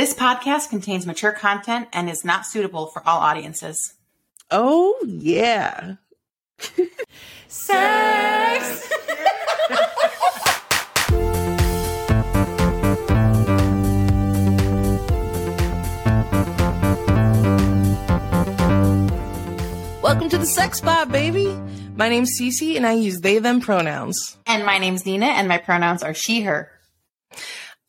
This podcast contains mature content and is not suitable for all audiences. Oh, yeah. Sex! Welcome to the SexPod, baby. My name's CC, and I use they, them pronouns. and my name's Nina, and my pronouns are she, her.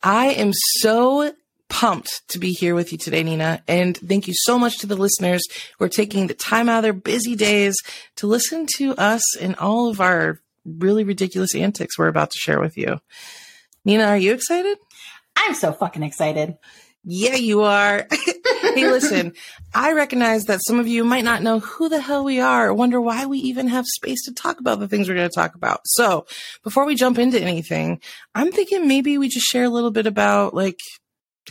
I am so pumped to be here with you today, Nina. And thank you so much to the listeners who are taking the time out of their busy days to listen to us and all of our really ridiculous antics we're about to share with you. Nina, are you excited? I'm so fucking excited. Yeah, you are. hey, listen, I recognize that some of you might not know who the hell we are or wonder why we even have space to talk about the things we're going to talk about. So before we jump into anything, I'm thinking maybe we just share a little bit about like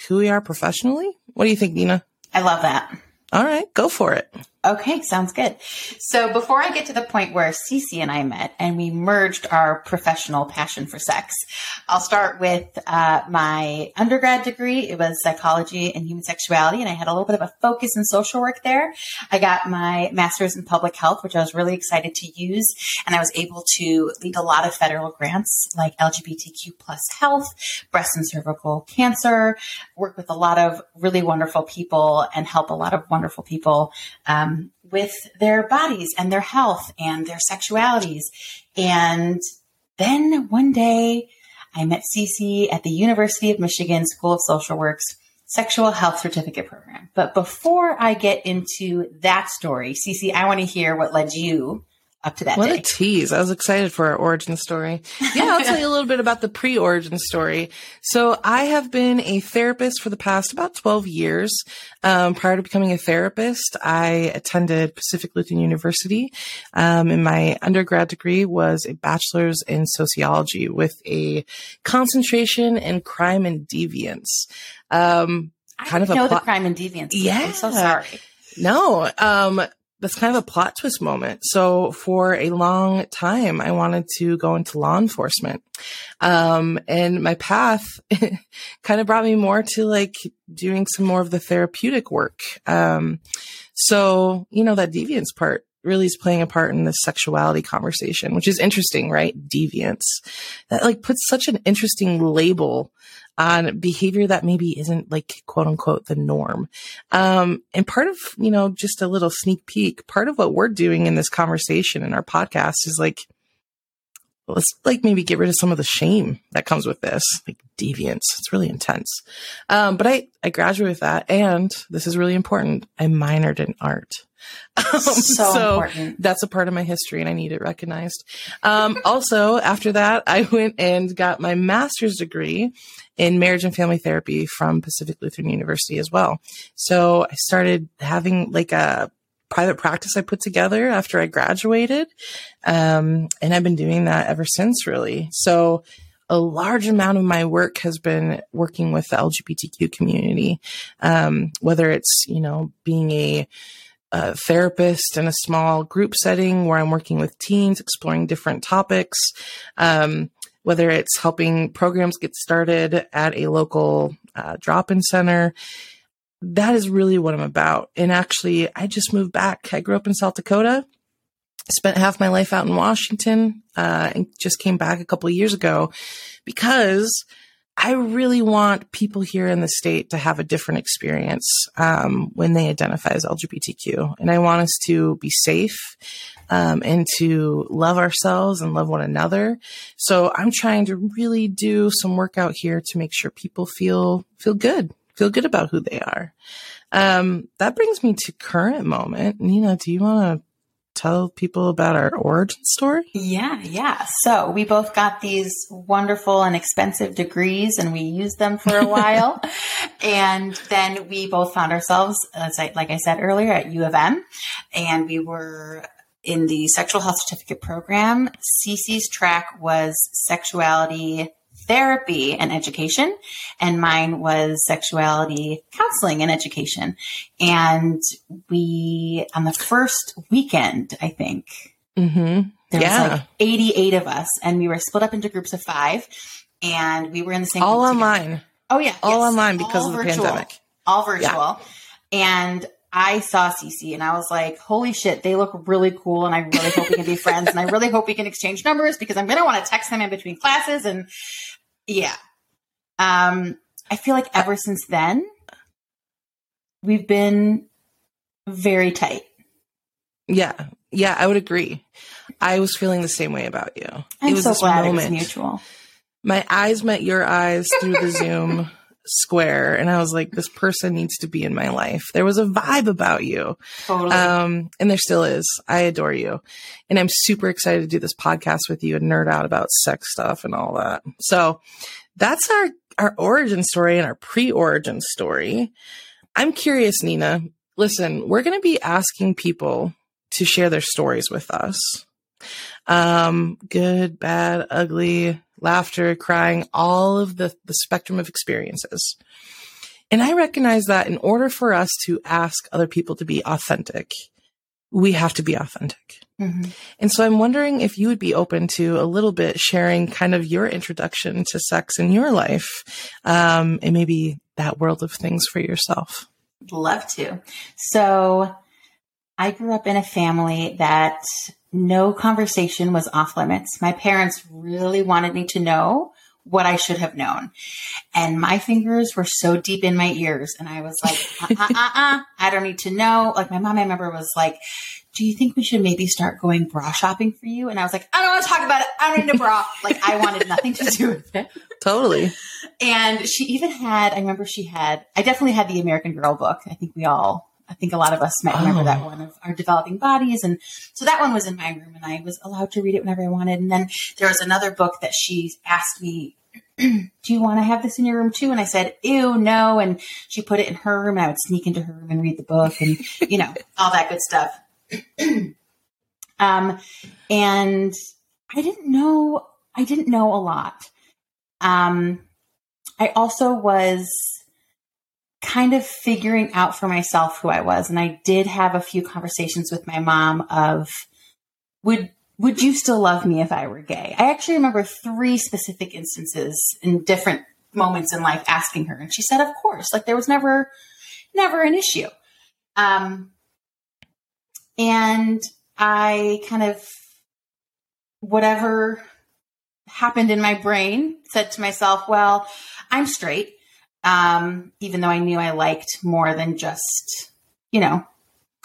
who we are professionally. What do you think, Nina? I love that. All right, go for it. Okay, sounds good. So before I get to the point where CC and I met and we merged our professional passion for sex, I'll start with uh, my undergrad degree. It was psychology and human sexuality, and I had a little bit of a focus in social work there. I got my master's in public health, which I was really excited to use, and I was able to lead a lot of federal grants like LGBTQ plus health, breast and cervical cancer, work with a lot of really wonderful people, and help a lot of wonderful people. Um, with their bodies and their health and their sexualities. And then one day I met CC at the University of Michigan School of Social Work's Sexual Health Certificate Program. But before I get into that story, CC, I want to hear what led you up to that What day. a tease. I was excited for our origin story. Yeah, I'll tell you a little bit about the pre origin story. So, I have been a therapist for the past about 12 years. Um, prior to becoming a therapist, I attended Pacific Lutheran University. Um, and my undergrad degree was a bachelor's in sociology with a concentration in crime and deviance. Um, I kind of know plot- the crime and deviance. Yeah. I'm so sorry. no, um, that's kind of a plot twist moment. So for a long time, I wanted to go into law enforcement. Um, and my path kind of brought me more to like doing some more of the therapeutic work. Um, so, you know, that deviance part really is playing a part in this sexuality conversation, which is interesting, right? Deviance. That like puts such an interesting label on behavior that maybe isn't like quote unquote the norm. Um, and part of, you know, just a little sneak peek, part of what we're doing in this conversation in our podcast is like, let's like maybe get rid of some of the shame that comes with this, like deviance. It's really intense. Um, but I, I graduated with that. And this is really important. I minored in art. Um, So important. That's a part of my history and I need it recognized. Um, also, after that, I went and got my master's degree in marriage and family therapy from Pacific Lutheran University as well. So I started having like a private practice I put together after I graduated. Um, and I've been doing that ever since really. So a large amount of my work has been working with the LGBTQ community. Um, whether it's, you know, being a, a therapist in a small group setting where I'm working with teens, exploring different topics. Um, whether it's helping programs get started at a local uh, drop-in center, that is really what I'm about. And actually, I just moved back. I grew up in South Dakota, spent half my life out in Washington, uh, and just came back a couple of years ago because I really want people here in the state to have a different experience um, when they identify as LGBTQ, and I want us to be safe um, and to love ourselves and love one another. So I'm trying to really do some work out here to make sure people feel feel good, feel good about who they are. Um, that brings me to current moment. Nina, do you want to tell people about our origin story? Yeah, yeah. So we both got these wonderful and expensive degrees and we used them for a while. and then we both found ourselves, as I, like I said earlier, at U of M. And we were in the sexual health certificate program. CC's track was sexuality therapy and education, and mine was sexuality counseling and education. And we, on the first weekend, I think, Mm-hmm. there Yeah. was like 88 of us, and we were split up into groups of five, and we were in the same All group together. online. Oh yeah, all yes. online because All of the pandemic. all virtual. And I saw CC and I was like, holy shit, they look really cool. And I really hope we can be friends. And I really hope we can exchange numbers because I'm going to want to text them in between classes. And yeah. Um, I feel like ever since then, we've been very tight. Yeah, yeah, I would agree. I was feeling the same way about you. I'm it was so this glad moment. it was mutual. My eyes met your eyes through the Zoom square, and I was like, "This person needs to be in my life." There was a vibe about you, Totally. um, and there still is. I adore you, and I'm super excited to do this podcast with you and nerd out about sex stuff and all that. So that's our our origin story and our pre-origin story. I'm curious, Nina. Listen, we're going to be asking people to share their stories with us. Um, good, bad, ugly, laughter, crying, all of the, the spectrum of experiences. And I recognize that in order for us to ask other people to be authentic, we have to be authentic. Mhm. And so I'm wondering if you would be open to a little bit sharing kind of your introduction to sex in your life, um, and maybe that world of things for yourself. Love to. So I grew up in a family that no conversation was off limits. My parents really wanted me to know what I should have known. And my fingers were so deep in my ears. And I was like, uh, uh, uh, uh, I don't need to know. Like my mom, I remember was like, do you think we should maybe start going bra shopping for you? And I was like, I don't want to talk about it. I don't need a bra. like I wanted nothing to do with it. Totally. And she even had, I remember she had, I definitely had the American Girl book. I think we all, I think a lot of us might remember Oh. that one of our developing bodies. And so that one was in my room and I was allowed to read it whenever I wanted. And then there was another book that she asked me, do you want to have this in your room too? And I said, ew, no. And she put it in her room and I would sneak into her room and read the book and, you know, all that good stuff. um, and I didn't know, I didn't know a lot. Um, I also was kind of figuring out for myself who I was. And I did have a few conversations with my mom of would would you still love me if I were gay? I actually remember three specific instances in different moments in life asking her and she said of course. Like there was never never an issue. Um and I kind of whatever happened in my brain said to myself, well, I'm straight. Um, even though I knew I liked more than just, you know,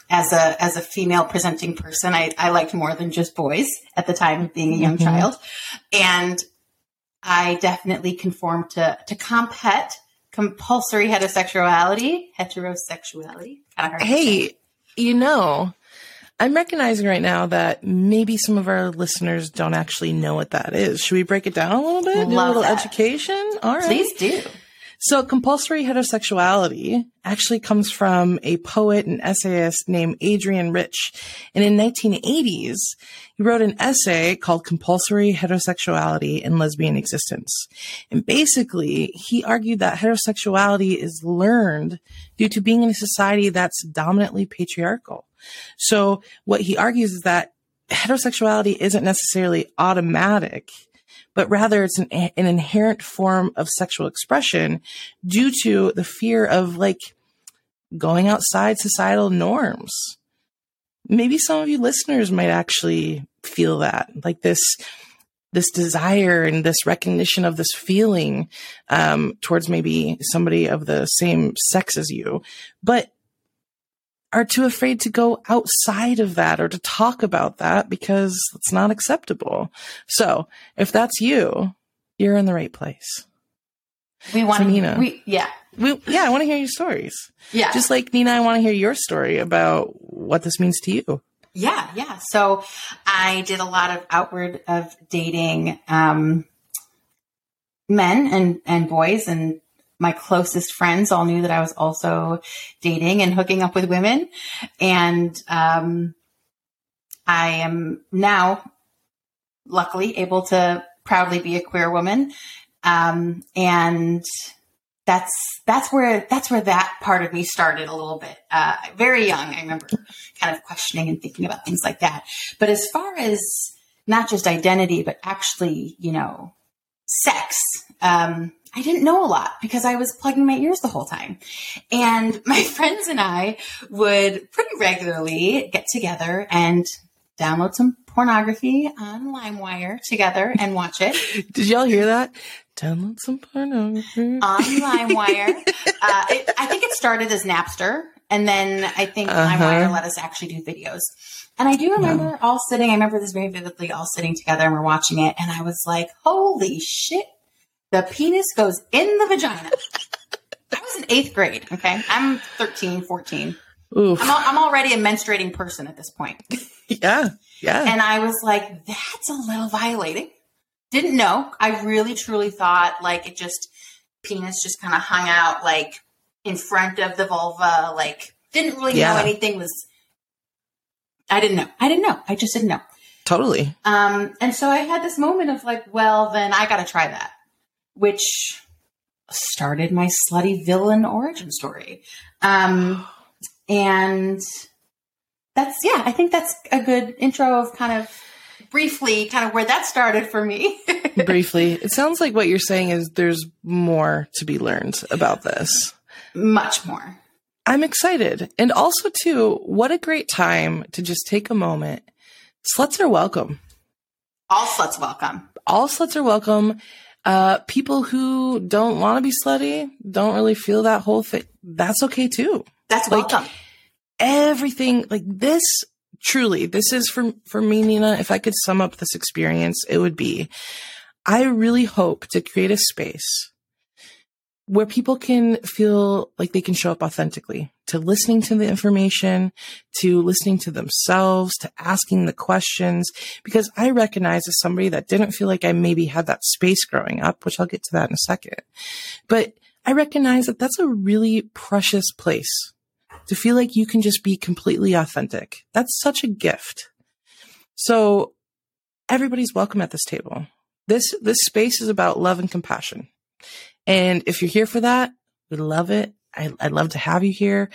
as a as a female presenting person, I, I liked more than just boys at the time of being a young Mhm. child. And I definitely conformed to to compet, compulsory heterosexuality, heterosexuality. Kind of hard to say. Hey, you know, I'm recognizing right now that maybe some of our listeners don't actually know what that is. Should we break it down a little bit? Do a little that. education? All right. please do. So compulsory heterosexuality actually comes from a poet and essayist named Adrienne Rich. And in 1980s, he wrote an essay called Compulsory Heterosexuality and Lesbian Existence. And basically, he argued that heterosexuality is learned due to being in a society that's dominantly patriarchal. So what he argues is that heterosexuality isn't necessarily automatic but rather it's an, an inherent form of sexual expression due to the fear of like going outside societal norms. Maybe some of you listeners might actually feel that, like this, this desire and this recognition of this feeling um, towards maybe somebody of the same sex as you, but are too afraid to go outside of that or to talk about that because it's not acceptable. So if that's you, you're in the right place. We want So, Nina. to. We yeah We, yeah, I want to hear your stories. yeah Just like Nina, I want to hear your story about what this means to you. Yeah, yeah. So I did a lot of outward of dating um, men and and boys, and my closest friends all knew that I was also dating and hooking up with women. And um, I am now, luckily, able to proudly be a queer woman. Um, and that's that's where that's where that part of me started a little bit. Uh, very young, I remember kind of questioning and thinking about things like that. But as far as not just identity, but actually, you know, sex, um, I didn't know a lot because I was plugging my ears the whole time. And my friends and I would pretty regularly get together and download some pornography on LimeWire together and watch it. Did y'all hear that? Download some pornography. On LimeWire. uh, it, I think it started as Napster. And then I think uh-huh. LimeWire let us actually do videos. And I do remember yeah. all sitting, I remember this very vividly, all sitting together and we're watching it. And I was like, holy shit, the penis goes in the vagina. I was in eighth grade. Okay. I'm 13, 14. Oof. I'm, I'm already a menstruating person at this point. yeah. Yeah. And I was like, that's a little violating. Didn't know. I really truly thought like it just, penis just kind of hung out like in front of the vulva. Like, didn't really yeah. know anything was I didn't know. I didn't know. I just didn't know. Totally. Um, and so I had this moment of like, well, then I got to try that, which started my slutty villain origin story. Um, and that's, yeah, I think that's a good intro of kind of briefly kind of where that started for me. briefly. It sounds like what you're saying is there's more to be learned about this. Much more. I'm excited. And also, too, what a great time to just take a moment. Sluts are welcome. All sluts welcome. All sluts are welcome. Uh, people who don't want to be slutty, don't really feel that whole thing. That's okay too. That's like, welcome. Everything like this, truly, this is for, for me, Nina. If I could sum up this experience, it would be, I really hope to create a space where people can feel like they can show up authentically to listening to the information, to listening to themselves, to asking the questions. Because I recognize as somebody that didn't feel like I maybe had that space growing up, which I'll get to that in a second. But I recognize that that's a really precious place to feel like you can just be completely authentic. That's such a gift. So everybody's welcome at this table. This, this space is about love and compassion. And if you're here for that, we love it. I, would love to have you here.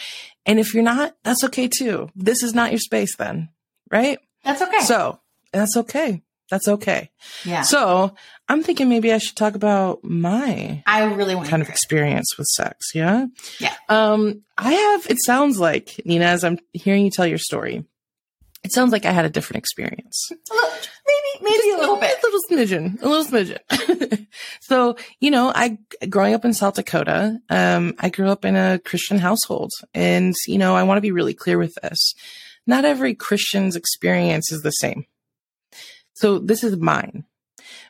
And if you're not, that's okay too. This is not your space then, right? That's okay. So that's okay. That's okay. Yeah. So I'm thinking maybe I should talk about my I really want kind of experience with sex. Yeah. Yeah. Um, I have, it sounds like Nina, as I'm hearing you tell your story, it sounds like I had a different experience. Maybe, maybe Just a little bit. A little smidgen, a little smidgen. so, you know, I, growing up in South Dakota, um, I grew up in a Christian household and, you know, I want to be really clear with this. Not every Christian's experience is the same. So this is mine.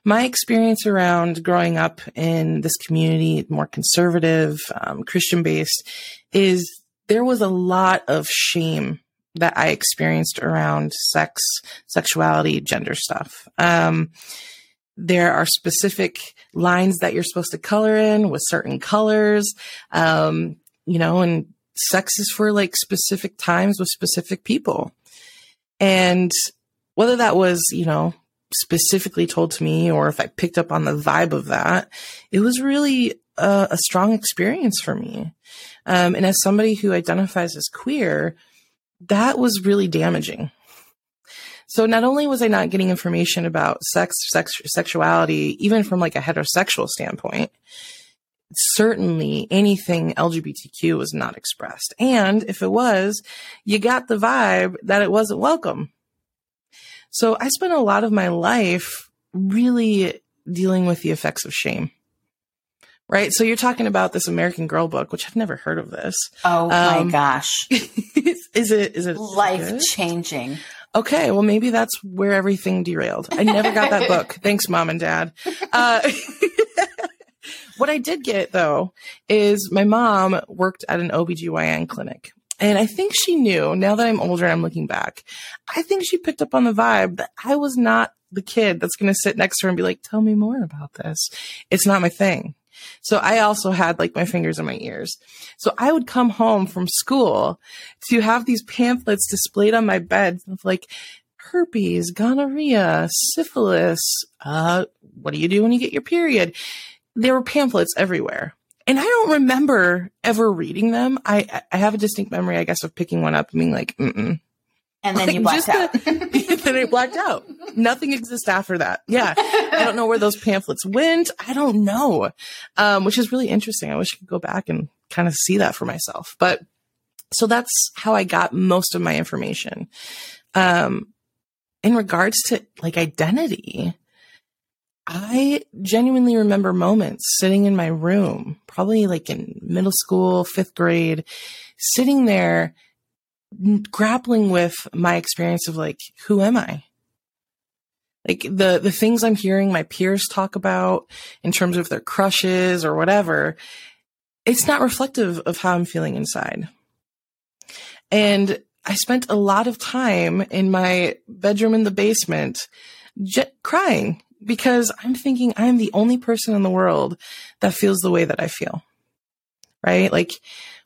My experience around growing up in this community, more conservative, um, Christian based, is there was a lot of shame that I experienced around sex, sexuality, gender stuff. Um, there are specific lines that you're supposed to color in with certain colors. Um, you know, and sex is for like specific times with specific people. And whether that was, you know, specifically told to me or if I picked up on the vibe of that, it was really a, a strong experience for me. Um, and as somebody who identifies as queer, that was really damaging. So not only was I not getting information about sex, sex, sexuality, even from like a heterosexual standpoint, certainly anything LGBTQ was not expressed. And if it was, you got the vibe that it wasn't welcome. So I spent a lot of my life really dealing with the effects of shame right? So you're talking about this American Girl book, which I've never heard of this. Oh um, my gosh. is it, is it life changing? Okay. Well, maybe that's where everything derailed. I never got that book. Thanks, mom and dad. Uh, what I did get though is my mom worked at an OBGYN clinic. And I think she knew now that I'm older and I'm looking back, I think she picked up on the vibe that I was not the kid that's going to sit next to her and be like, tell me more about this. It's not my thing. So I also had like my fingers in my ears. So I would come home from school to have these pamphlets displayed on my bed of like herpes, gonorrhea, syphilis. Uh, what do you do when you get your period? There were pamphlets everywhere. And I don't remember ever reading them. I, I have a distinct memory, I guess, of picking one up and being like, mm-mm. And then you blacked out. then I blacked out. Nothing exists after that. Yeah. I don't know where those pamphlets went. I don't know. Um, which is really interesting. I wish I could go back and kind of see that for myself. But so that's how I got most of my information. Um, in regards to like identity, I genuinely remember moments sitting in my room, probably like in middle school, fifth grade, sitting there grappling with my experience of like, who am I? Like the, the things I'm hearing my peers talk about in terms of their crushes or whatever, it's not reflective of how I'm feeling inside. And I spent a lot of time in my bedroom in the basement crying because I'm thinking I'm the only person in the world that feels the way that I feel. Right? Like,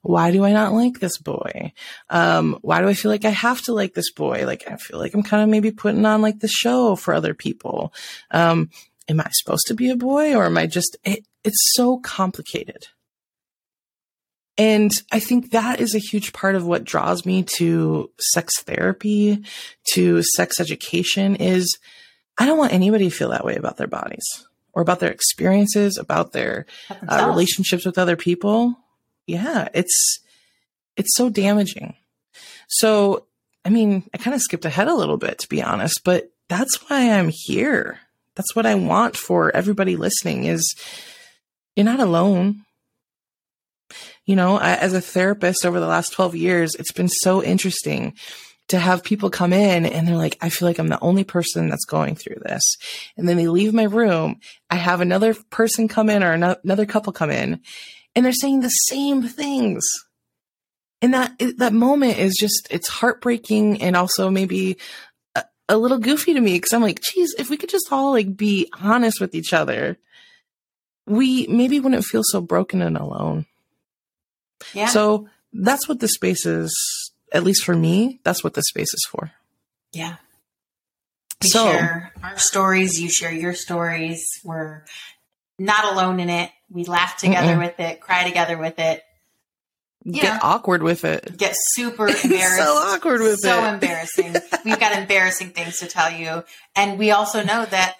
why do I not like this boy? Um, why do I feel like I have to like this boy? Like, I feel like I'm kind of maybe putting on like the show for other people. Um, am I supposed to be a boy or am I just, it, it's so complicated. And I think that is a huge part of what draws me to sex therapy, to sex education is I don't want anybody to feel that way about their bodies or about their experiences, about their uh, relationships with other people. Yeah, it's it's so damaging. So, I mean, I kind of skipped ahead a little bit to be honest, but that's why I'm here. That's what I want for everybody listening is you're not alone. You know, I, as a therapist over the last 12 years, it's been so interesting to have people come in and they're like, I feel like I'm the only person that's going through this. And then they leave my room. I have another person come in or another couple come in and they're saying the same things. And that, that moment is just, it's heartbreaking and also maybe a, a little goofy to me because I'm like, geez, if we could just all like be honest with each other, we maybe wouldn't feel so broken and alone. Yeah. So that's what the space is at least for me, that's what the space is for. Yeah. We so, share our stories, you share your stories. We're not alone in it. We laugh together mm-mm. with it, cry together with it. You get know, awkward with it. Get super embarrassed. so awkward with so it. So embarrassing. We've got embarrassing things to tell you. And we also know that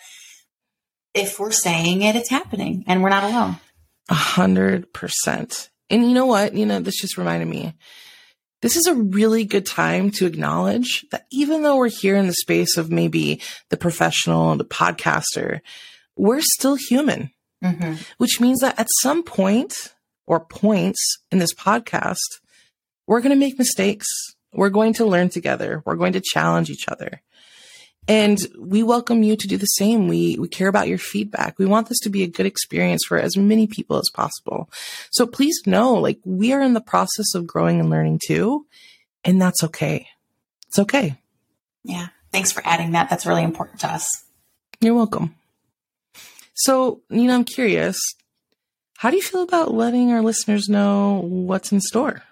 if we're saying it, it's happening and we're not alone. A hundred percent. And you know what? You know, this just reminded me this is a really good time to acknowledge that even though we're here in the space of maybe the professional, the podcaster, we're still human, mm-hmm. which means that at some point or points in this podcast, we're going to make mistakes. We're going to learn together. We're going to challenge each other. And we welcome you to do the same. We, we care about your feedback. We want this to be a good experience for as many people as possible. So please know, like, we are in the process of growing and learning too. And that's okay. It's okay. Yeah. Thanks for adding that. That's really important to us. You're welcome. So, Nina, I'm curious. How do you feel about letting our listeners know what's in store?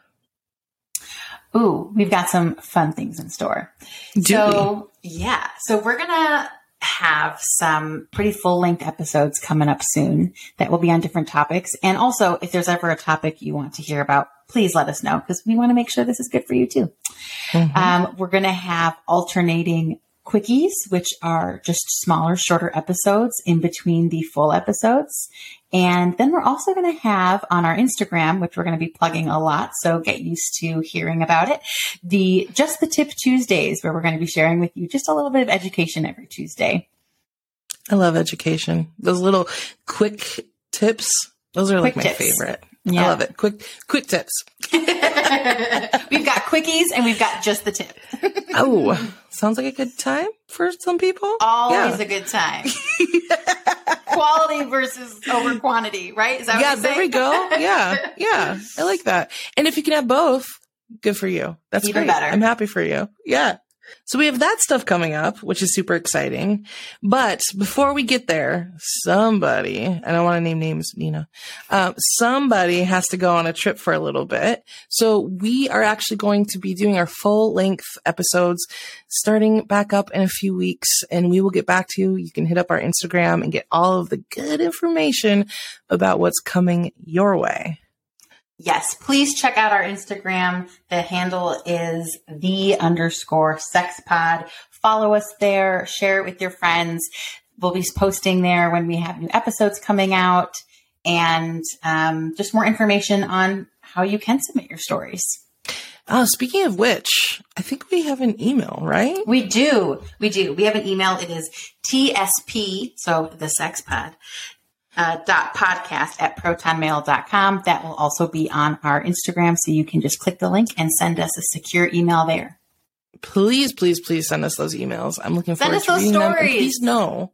Ooh, we've got some fun things in store. Do so, we? yeah. So we're going to have some pretty full length episodes coming up soon that will be on different topics. And also, if there's ever a topic you want to hear about, please let us know because we want to make sure this is good for you too. Mm-hmm. Um, we're going to have alternating quickies, which are just smaller, shorter episodes in between the full episodes. And then we're also going to have on our Instagram, which we're going to be plugging a lot. So get used to hearing about it. The just the tip Tuesdays where we're going to be sharing with you just a little bit of education every Tuesday. I love education. Those little quick tips. Those are quick like my tips. favorite. Yeah. I love it. Quick, quick tips. we've got quickies and we've got just the tip. oh, sounds like a good time for some people. Always yeah. a good time. Quality versus over quantity, right? Is that yeah, there we go. Yeah, yeah. I like that. And if you can have both, good for you. That's Even great. better. I'm happy for you. Yeah. So we have that stuff coming up, which is super exciting. But before we get there, somebody, I don't want to name names, Nina, um, somebody has to go on a trip for a little bit. So we are actually going to be doing our full length episodes starting back up in a few weeks and we will get back to you. You can hit up our Instagram and get all of the good information about what's coming your way. Yes, please check out our Instagram. The handle is the underscore sex pod. Follow us there, share it with your friends. We'll be posting there when we have new episodes coming out and um, just more information on how you can submit your stories. Oh, speaking of which, I think we have an email, right? We do. We do. We have an email. It is TSP, so the sex pod, uh, dot podcast at protonmail.com. That will also be on our Instagram. So you can just click the link and send us a secure email there. Please, please, please send us those emails. I'm looking Send forward to reading them. And stories. please know.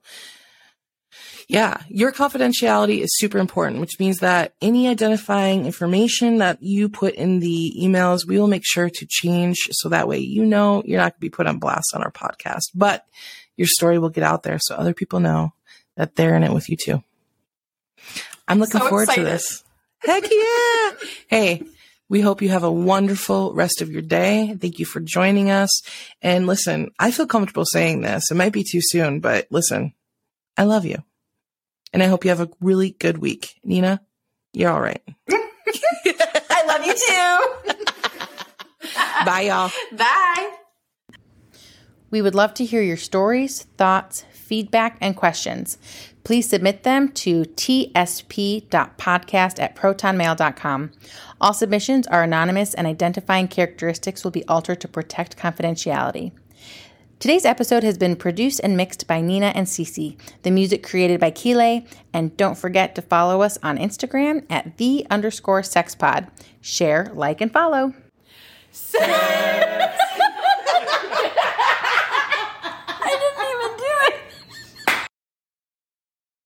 Yeah, your confidentiality is super important, which means that any identifying information that you put in the emails, we will make sure to change so that way you know you're not going to be put on blast on our podcast, but your story will get out there so other people know that they're in it with you too. I'm looking So forward excited. to this. Heck yeah. hey, we hope you have a wonderful rest of your day. Thank you for joining us. And listen, I feel comfortable saying this. It might be too soon, but listen, I love you. And I hope you have a really good week. Nina, you're all right. I love you too. Bye, y'all. Bye. We would love to hear your stories, thoughts, feedback, and questions. Please submit them to tsp.podcast at protonmail.com. All submissions are anonymous and identifying characteristics will be altered to protect confidentiality. Today's episode has been produced and mixed by Nina and CC. The music created by Kile. And don't forget to follow us on Instagram at the underscore sexpod. Share, like, and follow. Sex